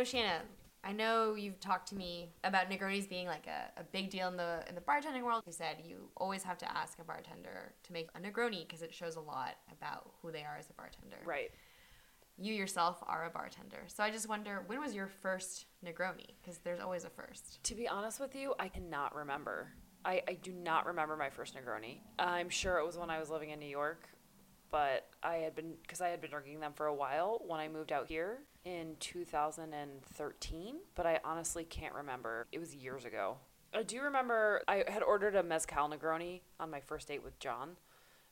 So Shanna, I know you've talked to me about Negronis being like a, a big deal in the in the bartending world. You said you always have to ask a bartender to make a Negroni because it shows a lot about who they are as a bartender. Right. You yourself are a bartender. So I just wonder, when was your first Negroni? Because there's always a first. To be honest with you, I cannot remember. I, I do not remember my first Negroni. I'm sure it was when I was living in New York, but I had been, because I had been drinking them for a while when I moved out here in 2013, but I honestly can't remember. It was years ago. I do remember I had ordered a Mezcal Negroni on my first date with John,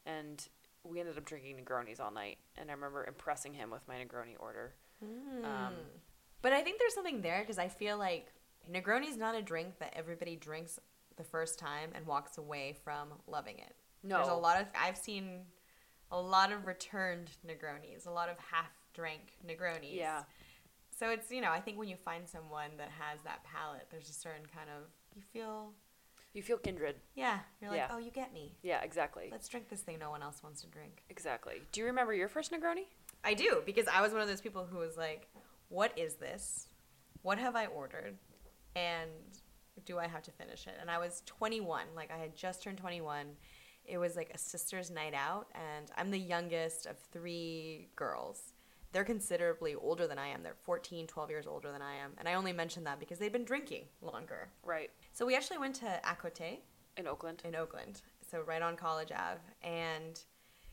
and we ended up drinking Negronis all night. And I remember impressing him with my Negroni order. Um, But I think there's something there because I feel like Negroni's not a drink that everybody drinks the first time and walks away from loving it. No. There's a lot of, I've seen a lot of returned Negronis, a lot of half drank Negronis. Yeah. So it's, you know, I think when you find someone that has that palate, there's a certain kind of, you feel, you feel kindred. yeah, you're like, Yeah. oh, you get me. Yeah, exactly. Let's drink this thing no one else wants to drink. Exactly. Do you remember your first Negroni? I do because I was one of those people who was like, "What is this? What have I ordered? And do I have to finish it?" And I was 21, like I had just turned 21. It was like a sister's night out, and I'm the youngest of three girls. They're considerably older than I am. They're 14, 12 years older than I am. And I only mention that because they've been drinking longer. Right. So we actually went to À Côté In Oakland. in Oakland, so right on College Ave, and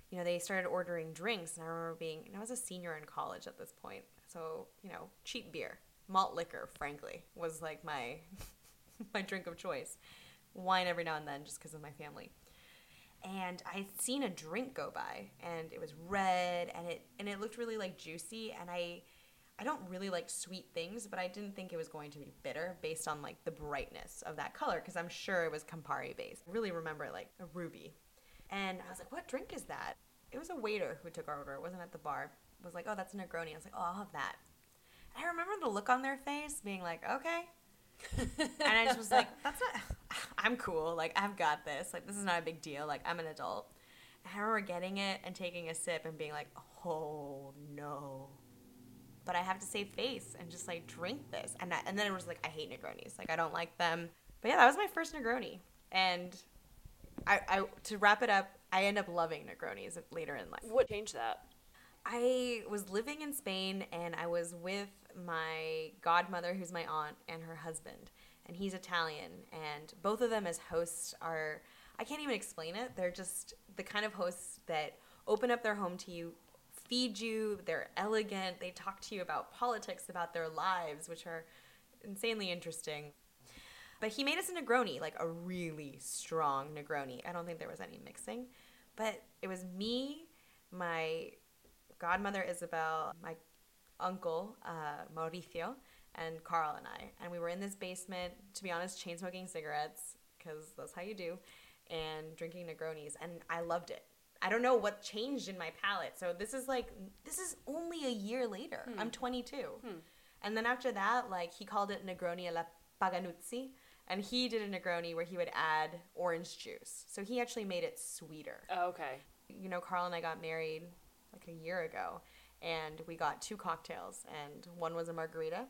you know they started ordering drinks, and I remember being, and I was a senior in college at this point, so you know cheap beer, malt liquor, frankly, was like my my drink of choice. Wine every now and then, just because of my family. And I'd seen a drink go by, and it was red, and it and it looked really like juicy, and I. I don't really like sweet things, but I didn't think it was going to be bitter based on like the brightness of that color because I'm sure it was Campari based. I really remember like a ruby. And I was like, what drink is that? It was a waiter who took our order. It wasn't at the bar. It was like, oh, that's a Negroni. I was like, oh, I'll have that. And I remember the look on their face being like, okay. and I just was like, that's not, I'm cool. Like, I've got this. Like, this is not a big deal. Like, I'm an adult. And I remember getting it and taking a sip and being like, oh, no but I have to save face and just like drink this. And I, and then it was like I hate Negronis. Like I don't like them. But yeah, that was my first Negroni. And I, I to wrap it up, I end up loving Negronis later in life. What changed that? I was living in Spain and I was with my godmother, who's my aunt, and her husband. And he's Italian. And both of them, as hosts, are I can't even explain it. They're just the kind of hosts that open up their home to you, feed you, they're elegant, they talk to you about politics, about their lives, which are insanely interesting. But he made us a Negroni, like a really strong Negroni. I don't think there was any mixing. But it was me, my godmother Isabel, my uncle uh, Mauricio, and Carl and I. And we were in this basement, to be honest, chain smoking cigarettes, because that's how you do, and drinking Negronis. And I loved it. I don't know what changed in my palate. So this is like, this is only a year later. Hmm. I'm 22. Hmm. And then after that, like, he called it Negroni alla Paganuzzi. And he did a Negroni where he would add orange juice. So he actually made it sweeter Oh, okay. you know, Carl and I got married like a year ago, and we got two cocktails, and one was a margarita,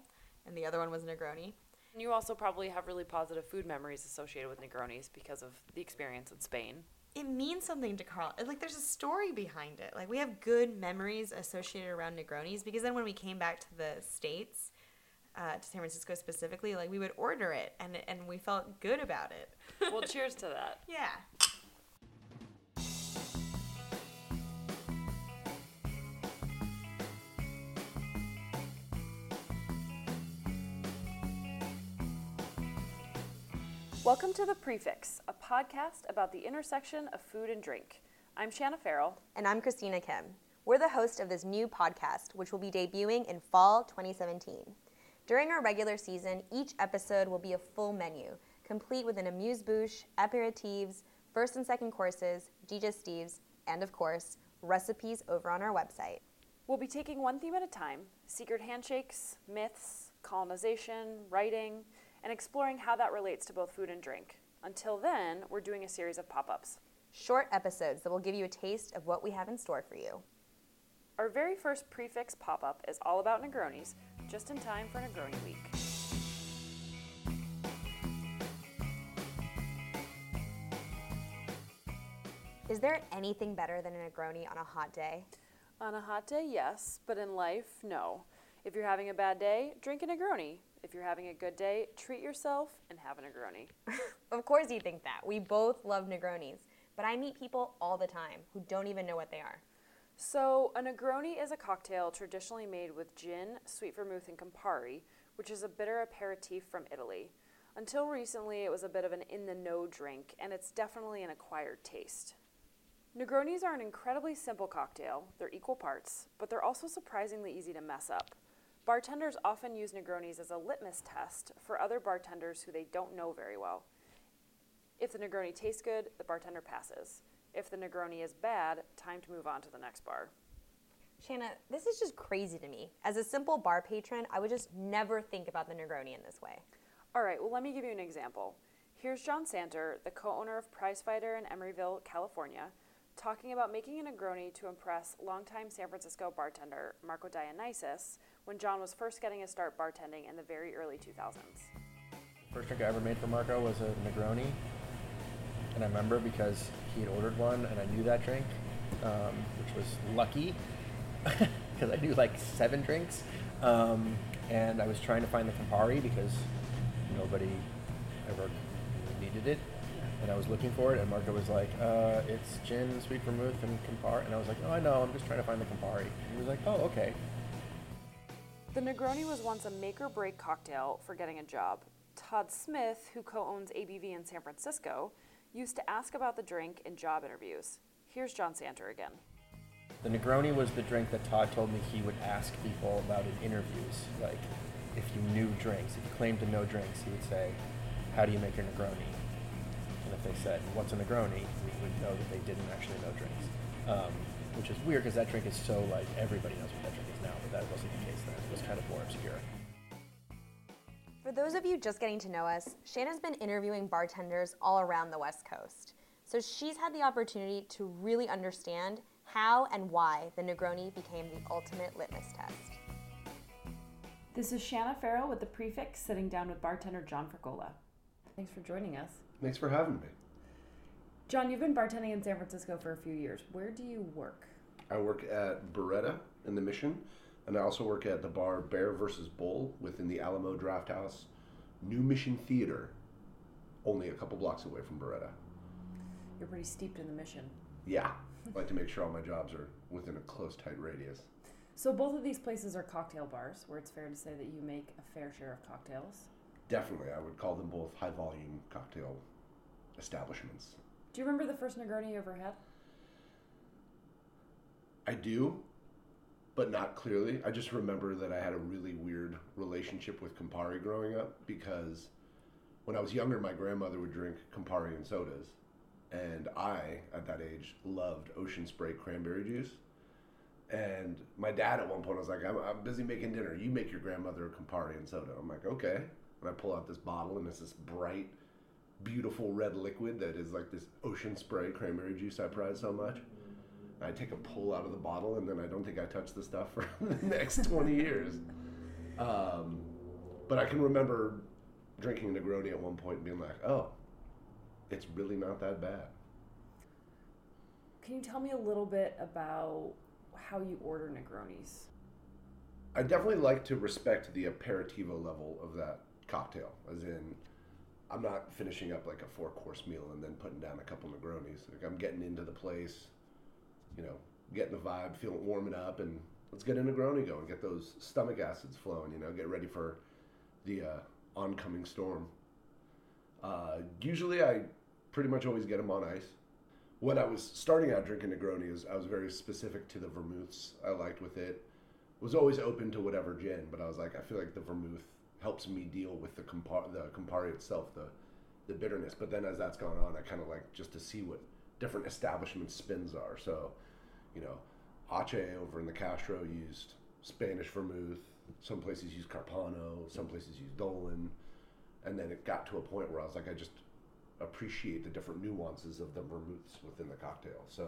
and the other one was Negroni. And you also probably have really positive food memories associated with Negronis because of the experience in Spain. It means something to Carl. Like, there's a story behind it. Like, we have good memories associated around Negronis because then when we came back to the States, uh, to San Francisco specifically, like, we would order it, and, and we felt good about it. Well, cheers to that. Yeah. Welcome to The Prix Fixe, a podcast about the intersection of food and drink. I'm Shanna Farrell. And I'm Cristina Kim. We're the host of this new podcast, which will be debuting in fall 2017. During our regular season, each episode will be a full menu, complete with an amuse bouche, aperitifs, first and second courses, digestives, and of course, recipes over on our website. We'll be taking one theme at a time secret handshakes, myths, colonization, writing, and exploring how that relates to both food and drink. Until then, we're doing a series of pop ups. Short episodes that will give you a taste of what we have in store for you. Our very first Prix Fixe pop up is all about Negronis, just in time for Negroni Week. Is there anything better than a Negroni on a hot day? On a hot day, yes, but in life, no. If you're having a bad day, drink a Negroni. If you're having a good day, treat yourself and have a Negroni. Of course you think that. We both love Negronis, but I meet people all the time who don't even know what they are. So, a Negroni is a cocktail traditionally made with gin, sweet vermouth, and Campari, which is a bitter aperitif from Italy. Until recently, it was a bit of an in the know drink, and it's definitely an acquired taste. Negronis are an incredibly simple cocktail. They're equal parts, but they're also surprisingly easy to mess up. Bartenders often use Negronis as a litmus test for other bartenders who they don't know very well. If the Negroni tastes good, the bartender passes. If the Negroni is bad, time to move on to the next bar. Shanna, this is just crazy to me. As a simple bar patron, I would just never think about the Negroni in this way. All right, well, let me give you an example. Here's John Santer, the co owner of Prizefighter in Emeryville, California, talking about making a Negroni to impress longtime San Francisco bartender Marco Dionysos when John was first getting his start bartending in the very early 2000s. First drink I ever made for Marco was a Negroni, and I remember because he had ordered one, and I knew that drink, um, which was lucky because I knew like seven drinks, um, and I was trying to find the Campari because nobody ever needed it, and I was looking for it, and Marco was like, uh, "It's gin, sweet vermouth, and Campari," and I was like, "Oh, I know, I'm just trying to find the Campari." And he was like, "Oh, okay." The Negroni was once a make or break cocktail for getting a job. Todd Smith, who co owns ABV in San Francisco, used to ask about the drink in job interviews. Here's John Santer again. The Negroni was the drink that Todd told me he would ask people about in interviews. Like, if you knew drinks, if you claimed to know drinks, he would say, How do you make your Negroni? And if they said, What's a Negroni? we would know that they didn't actually know drinks. Um, which is weird because that drink is so, like, everybody knows what that drink is now, but that wasn't the case then. It was kind of more obscure. For those of you just getting to know us, Shanna's been interviewing bartenders all around the West Coast. So she's had the opportunity to really understand how and why the Negroni became the ultimate litmus test. This is Shanna Farrell with the Prix Fixe sitting down with bartender John Fricola. Thanks for joining us. Thanks for having me. John, you've been bartending in San Francisco for a few years. Where do you work? I work at Beretta in the Mission, and I also work at the bar Bear versus Bull within the Alamo Draft House, New Mission Theater, only a couple blocks away from Beretta. You're pretty steeped in the mission. Yeah, I like to make sure all my jobs are within a close, tight radius. So both of these places are cocktail bars, where it's fair to say that you make a fair share of cocktails. Definitely, I would call them both high volume cocktail establishments. Do you remember the first Negroni you ever had? I do, but not clearly. I just remember that I had a really weird relationship with Campari growing up because when I was younger, my grandmother would drink Campari and sodas. And I, at that age, loved Ocean Spray cranberry juice. And my dad at one point was like, I'm, I'm busy making dinner. You make your grandmother a Campari and soda. I'm like, okay. And I pull out this bottle, and it's this bright, beautiful red liquid that is like this Ocean Spray cranberry juice I prize so much. I take a pull out of the bottle, and then I don't think I touch the stuff for the next 20 years. Um, but I can remember drinking Negroni at one point and being like, oh, it's really not that bad. Can you tell me a little bit about how you order Negronis? I definitely like to respect the aperitivo level of that cocktail, as in, I'm not finishing up like a four course meal and then putting down a couple Negronis. Like I'm getting into the place, you know, getting the vibe, feeling warming up, and let's get a Negroni going, get those stomach acids flowing, you know, get ready for the uh, oncoming storm. Uh, usually, I pretty much always get them on ice. When I was starting out drinking Negronis, I was very specific to the vermouths I liked with it. Was always open to whatever gin, but I was like, I feel like the vermouth helps me deal with the Campari, the Campari itself, the the bitterness. But then as that's gone on, I kind of like just to see what different establishment spins are. So, you know, Ache over in the Castro used Spanish vermouth. Some places use Carpano. Some places use Dolin. And then it got to a point where I was like, I just appreciate the different nuances of the vermouths within the cocktail. So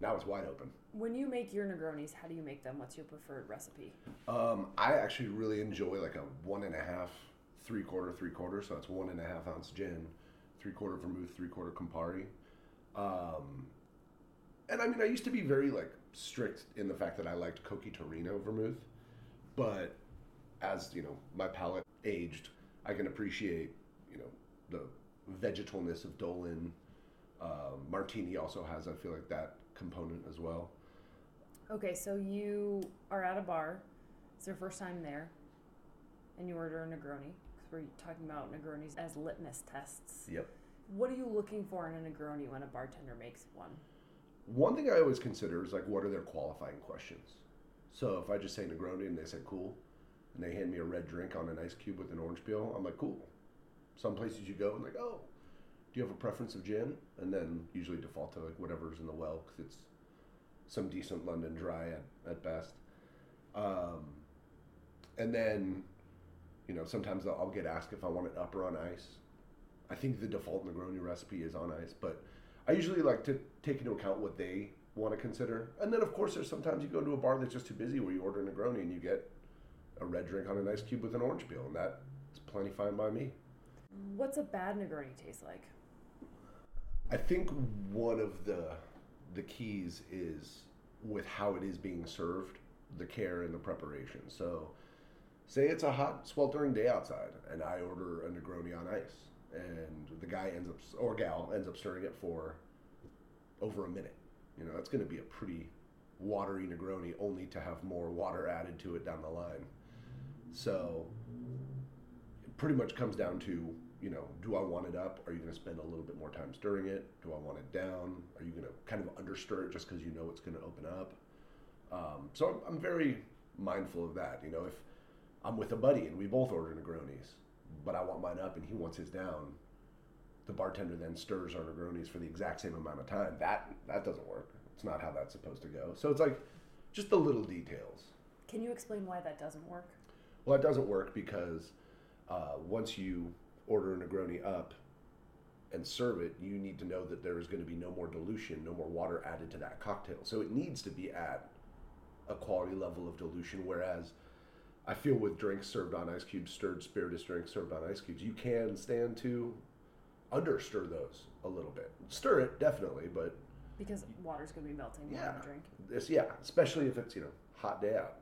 Now it's wide open. When you make your Negronis, how do you make them? What's your preferred recipe? Um, I actually really enjoy like a one and a half, three quarter, three quarter. So it's one and a half ounce gin, three quarter vermouth, three quarter Campari. Um, and I mean, I used to be very like strict in the fact that I liked Cocchi Torino vermouth, but as you know, my palate aged, I can appreciate you know the vegetalness of Dolin. Uh, Martini also has, I feel like that component as well. Okay, so you are at a bar. It's your first time there, and you order a Negroni. Because we're talking about Negronis as litmus tests. Yep. What are you looking for in a Negroni when a bartender makes one? One thing I always consider is like, what are their qualifying questions? So if I just say Negroni and they say cool, and they hand me a red drink on an ice cube with an orange peel, I'm like, cool. Some places you go and like, oh, do you have a preference of gin? And then usually default to like whatever's in the well because it's some decent London dry at, at best. Um, and then, you know, sometimes I'll I'll get asked if I want it up or on ice. I think the default Negroni recipe is on ice, but I usually like to take into account what they want to consider. And then, of course, there's sometimes you go to a bar that's just too busy where you order a Negroni and you get a red drink on an ice cube with an orange peel, and that is plenty fine by me. What's a bad Negroni taste like? I think one of the the keys is with how it is being served, the care and the preparation. So, say it's a hot, sweltering day outside, and I order a Negroni on ice, and the guy ends up or gal ends up stirring it for over a minute. You know, that's going to be a pretty watery Negroni, only to have more water added to it down the line. So, it pretty much comes down to you know, do I want it up? Are you going to spend a little bit more time stirring it? Do I want it down? Are you going to kind of understir it just because you know it's going to open up? Um, so I'm, I'm very mindful of that. You know, if I'm with a buddy and we both order Negronis, but I want mine up and he wants his down, the bartender then stirs our Negronis for the exact same amount of time. That that doesn't work. It's not how that's supposed to go. So it's like just the little details. Can you explain why that doesn't work? Well, it doesn't work because uh, once you order a Negroni up and serve it, you need to know that there is going to be no more dilution, no more water added to that cocktail. So it needs to be at a quality level of dilution. Whereas I feel with drinks served on ice cubes, stirred spirituous drinks served on ice cubes, you can stand to understir those a little bit. Stir it definitely, but Because water's going to be melting yeah, in the drink. this yeah, especially if it's you know hot day out.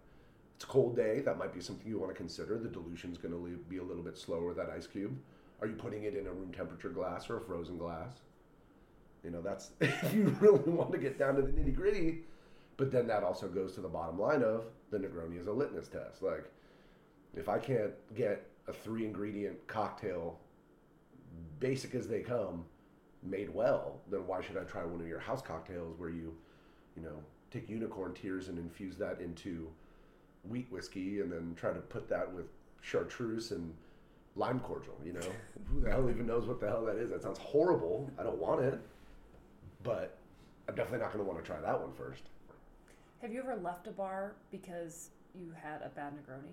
It's a cold day. That might be something you want to consider. The dilution's going to be a little bit slower with that ice cube. Are you putting it in a room temperature glass or a frozen glass? You know, that's if you really want to get down to the nitty gritty. But then that also goes to the bottom line of the Negroni is a litmus test. Like, if I can't get a three ingredient cocktail, basic as they come, made well, then why should I try one of your house cocktails where you, you know, take unicorn tears and infuse that into wheat whiskey and then try to put that with chartreuse and lime cordial. You know, who the hell even knows what the hell that is? That sounds horrible. I don't want it, but I'm definitely not going to want to try that one first. Have you ever left a bar because you had a bad Negroni?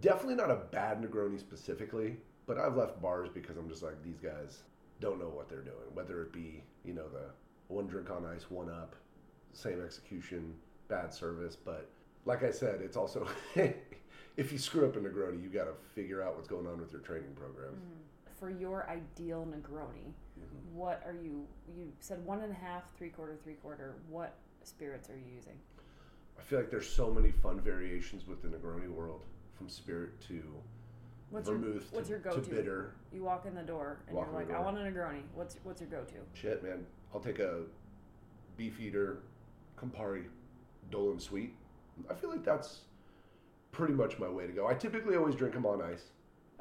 Definitely not a bad Negroni specifically, but I've left bars because I'm just like these guys don't know what they're doing. Whether it be you know the one drink on ice, one up, same execution, bad service, but like I said, it's also if you screw up a Negroni, you got to figure out what's going on with your training program. For your ideal Negroni, Mm-hmm. what are you? You said one and a half, three quarter, three quarter. What spirits are you using? I feel like there's so many fun variations with the Negroni world, from spirit to What's your vermouth What's to, your go-to? to bitter. You walk in the door and Walk you're like, I want a Negroni. What's What's your go-to? Shit, man, I'll take a Beefeater, Campari, Dolin Sweet. I feel like that's pretty much my way to go. I typically always drink them on ice.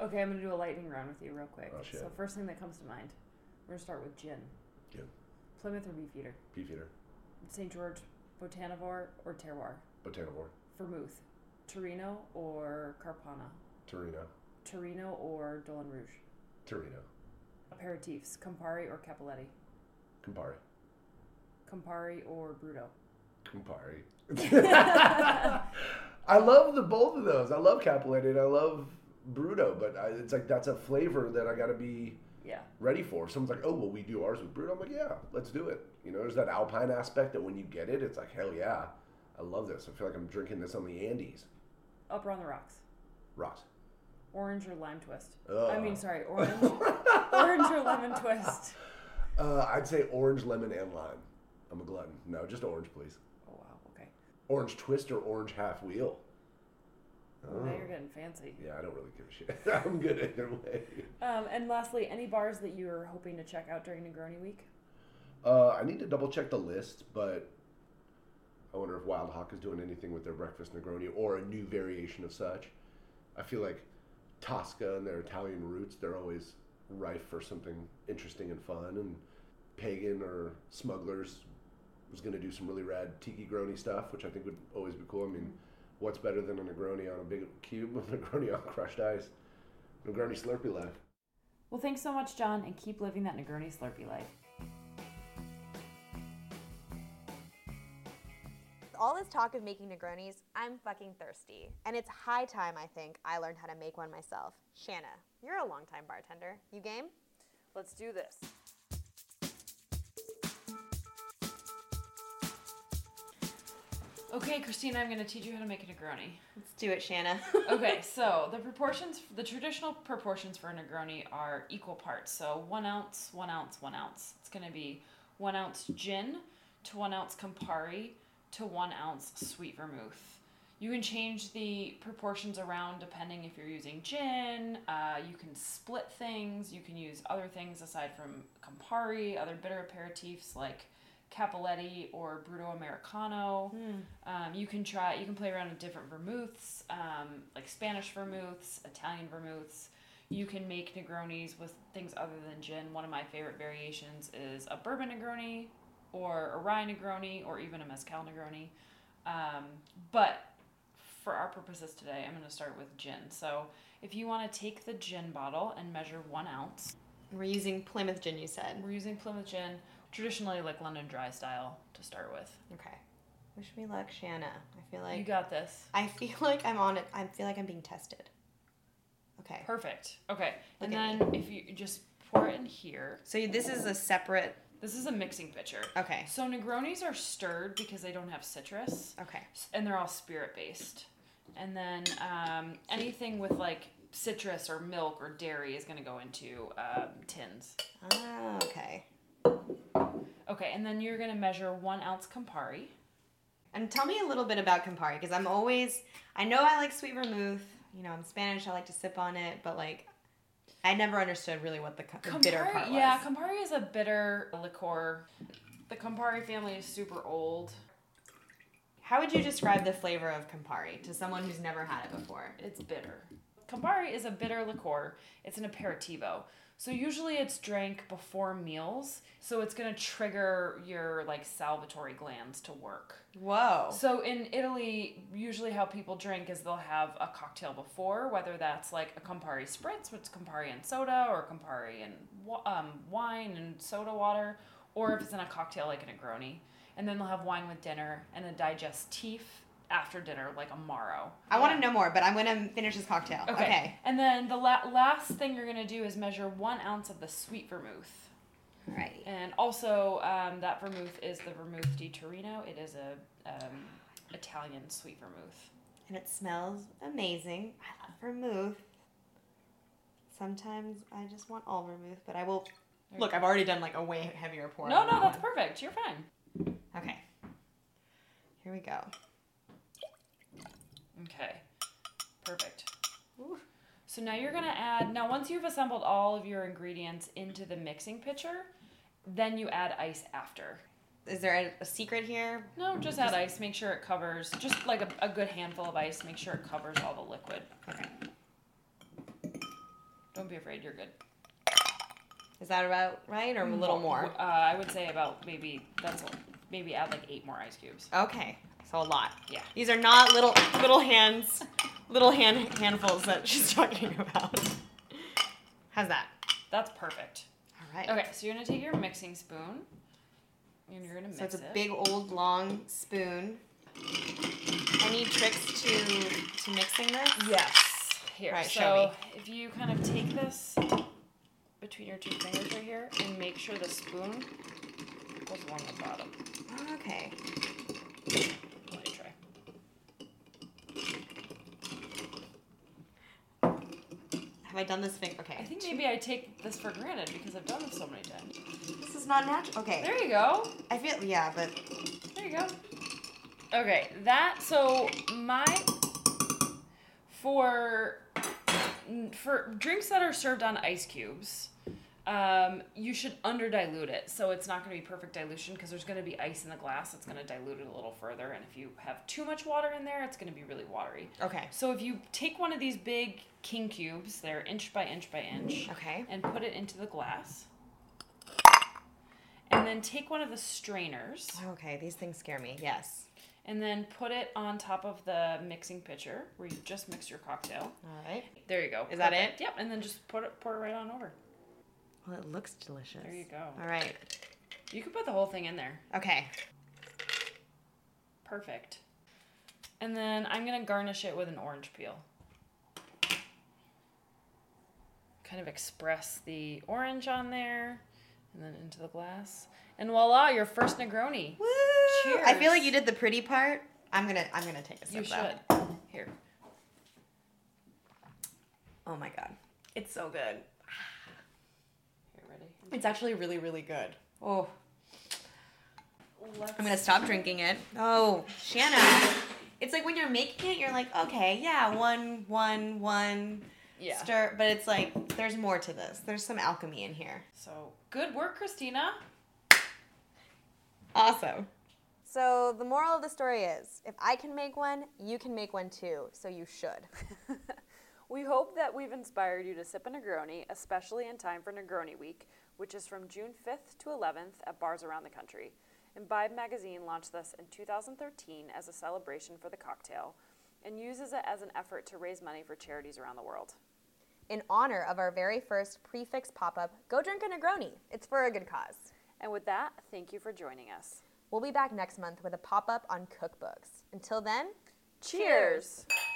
Okay, I'm gonna do a lightning round with you real quick. Oh, shit. So first thing that comes to mind, we're gonna start with gin. Gin. Plymouth or Beefeater? Beef eater, St. George, Botanivore or Terroir? Botanivore, Vermouth, Torino or Carpano? Torino, Torino or Dolin Rouge? Torino, Aperitifs, Campari or Cappelletti? Campari, Campari or Bruto? Campari. I love the both of those. I love Cappelletti and I love Bruto, but I, it's like that's a flavor that I got to be Yeah. ready for. Someone's like, "Oh, well, we do ours with Bruto," I'm like, "Yeah, let's do it." You know, there's that alpine aspect that when you get it, it's like, "Hell yeah, I love this." I feel like I'm drinking this on the Andes. Up on the rocks. Ross. Orange or lime twist. I mean, sorry, orange. orange or lemon twist. Uh, I'd say orange, lemon, and lime. I'm a glutton. No, just orange, please. Oh. Orange twist or orange half wheel. Well, now you're getting fancy. Yeah, I don't really give a shit. I'm good either way. Um, and lastly, any bars that you're hoping to check out during Negroni Week? Uh, I need to double check the list, but I wonder if Wildhawk is doing anything with their breakfast Negroni or a new variation of such. I feel like Tosca and their Italian roots, they're always rife for something interesting and fun. And Pagan or Smugglers was going to do some really rad tiki groni stuff, which I think would always be cool. I mean, what's better than a Negroni on a big cube of Negroni on crushed ice? Negroni Slurpee life. Well, thanks so much, John, and keep living that Negroni Slurpee life. All this talk of making Negronis, I'm fucking thirsty. And it's high time, I think, I learned how to make one myself. Shanna, you're a longtime bartender. You game? Let's do this. Okay, Cristina, I'm going to teach you how to make a Negroni. Let's do it, Shanna. okay, so the proportions, the traditional proportions for a Negroni are equal parts. So one ounce, one ounce, one ounce. It's going to be one ounce gin to one ounce Campari to one ounce sweet vermouth. You can change the proportions around depending if you're using gin. Uh, you can split things. You can use other things aside from Campari, other bitter aperitifs like Cappelletti or Bruto Americano. Um, you can try. You can play around with different vermouths, um, like Spanish vermouths, Italian vermouths. You can make Negronis with things other than gin. One of my favorite variations is a bourbon Negroni, or a rye Negroni, or even a mezcal Negroni. Um, but for our purposes today, I'm going to start with gin. So if you want to take the gin bottle and measure one ounce, We're using Plymouth gin, you said. we're using Plymouth gin, traditionally like London Dry style to start with. Okay. Wish me luck, Shanna. I feel like you got this. I feel like I'm on it. I feel like I'm being tested. Okay. Perfect. Okay. and Look at then if you just pour it in here, So this is a separate. this is a mixing pitcher. Okay. So Negronis are stirred because they don't have citrus, Okay. and they're all spirit based. And then um, anything with like citrus or milk or dairy is going to go into um, tins. Ah, okay. Okay, and then you're to measure one ounce Campari. And tell me a little bit about Campari because I'm always. I know I like sweet vermouth. You know, I'm Spanish. I like to sip on it, but like, I never understood really what the, the bitter part was. yeah, Campari is a bitter liqueur. The Campari family is super old. How would you describe the flavor of Campari to someone who's never had it before? It's bitter. Campari is a bitter liqueur. It's an aperitivo. So usually it's drank before meals. So it's gonna trigger your like salivatory glands to work. Whoa. So in Italy, usually how people drink is they'll have a cocktail before, whether that's like a Campari spritz, which is Campari and soda, or Campari and um, wine and soda water, or if it's in a cocktail like a Negroni. And then they'll have wine with dinner and a digestif after dinner, like amaro. I want to know more, but I'm gonna finish this cocktail. Okay. Okay. And then the la- last thing you're gonna do is measure one ounce of the sweet vermouth. Alrighty. And also, um, that vermouth is the Vermouth di Torino. It is a um, Italian sweet vermouth. And it smells amazing. I love vermouth. Sometimes I just want all vermouth, but I will. Look, I've already done like a way heavier pour. No, no, that's one. perfect. You're fine. Okay. Here we go. Okay, perfect. So now you're gonna add. Now, once you've assembled all of your ingredients into the mixing pitcher, then you add ice after. Is there a, a secret here? No, just add ice. Make sure it covers, just like a, a good handful of ice. Make sure it covers all the liquid. Okay. Don't be afraid. You're good. Is that about right, or a little more? Uh, I would say about maybe that's. Maybe add like eight more ice cubes. Okay, so a lot. Yeah. These are not little little hands, little hand handfuls that she's talking about. How's that? That's perfect. All right. Okay, so you're gonna take your mixing spoon and you're gonna mix it. So it's a it. big old long spoon. Any tricks to to mixing this? Yes. Here. Right, so if you kind of take this between your two fingers right here and make sure the spoon goes along the bottom. Okay. Let me try. Have I done this thing? Okay. I think maybe I take this for granted because I've done this so many times. this is not natural. Okay. There you go. I feel yeah, but There you go. Okay, that so my for for drinks that are served on ice cubes, um, you should under dilute it. So it's not going to be perfect dilution because there's going to be ice in the glass. It's going to dilute it a little further, and if you have too much water in there, it's going to be really watery. okay. So if you take one of these big king cubes, they're inch by inch by inch, Okay. and put it into the glass. And then take one of the strainers Okay, these things scare me. Yes. and then put it on top of the mixing pitcher where you just mixed your cocktail. All right. There you go. Is that it? Yep. And then just put it pour it right on over. Well, it looks delicious. There you go. All right. You could put the whole thing in there. Okay. Perfect. And then I'm gonna garnish it with an orange peel. Kind of express the orange on there, and then into the glass. And voila, your first Negroni. Woo! Cheers. I feel like you did the pretty part. I'm gonna I'm gonna take a sip. You though. should. Here. Oh my god, it's so good. Here, ready? It's actually really really good. Oh, Let's I'm gonna stop drinking it. Oh, Shanna. It's like when you're making it, you're like, okay, yeah, one, one, one, Yeah. stir. But it's like, there's more to this. There's some alchemy in here. So good work, Cristina. Awesome. So the moral of the story is, if I can make one, you can make one too. So you should. We hope that we've inspired you to sip a Negroni, especially in time for Negroni Week, which is from June 5th to 11th at bars around the country. Imbibe magazine launched this in 2013 as a celebration for the cocktail and uses it as an effort to raise money for charities around the world. In honor of our very first Prix Fixe pop-up, go drink a Negroni. It's for a good cause. And with that, thank you for joining us. We'll be back next month with a pop-up on cookbooks. Until then, Cheers. cheers.